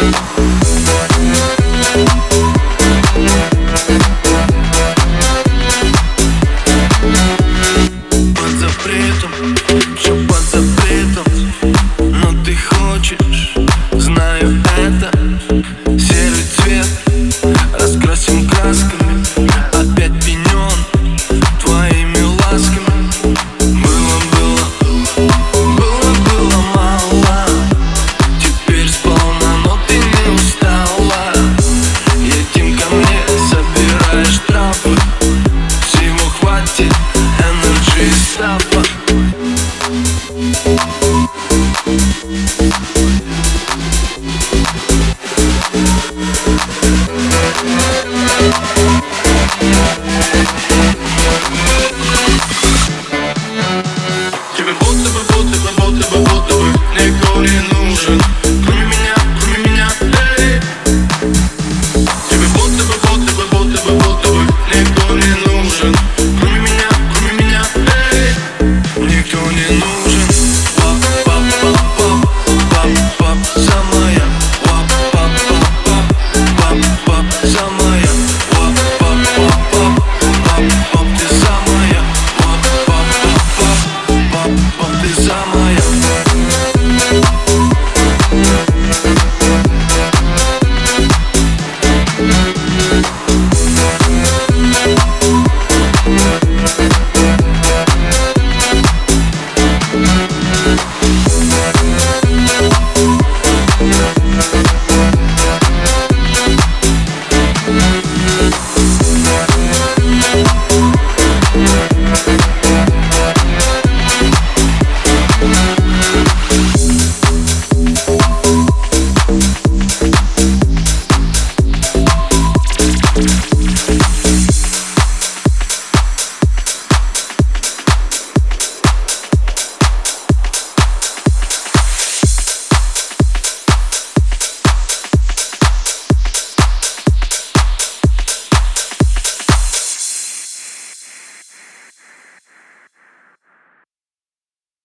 Thank yourself up.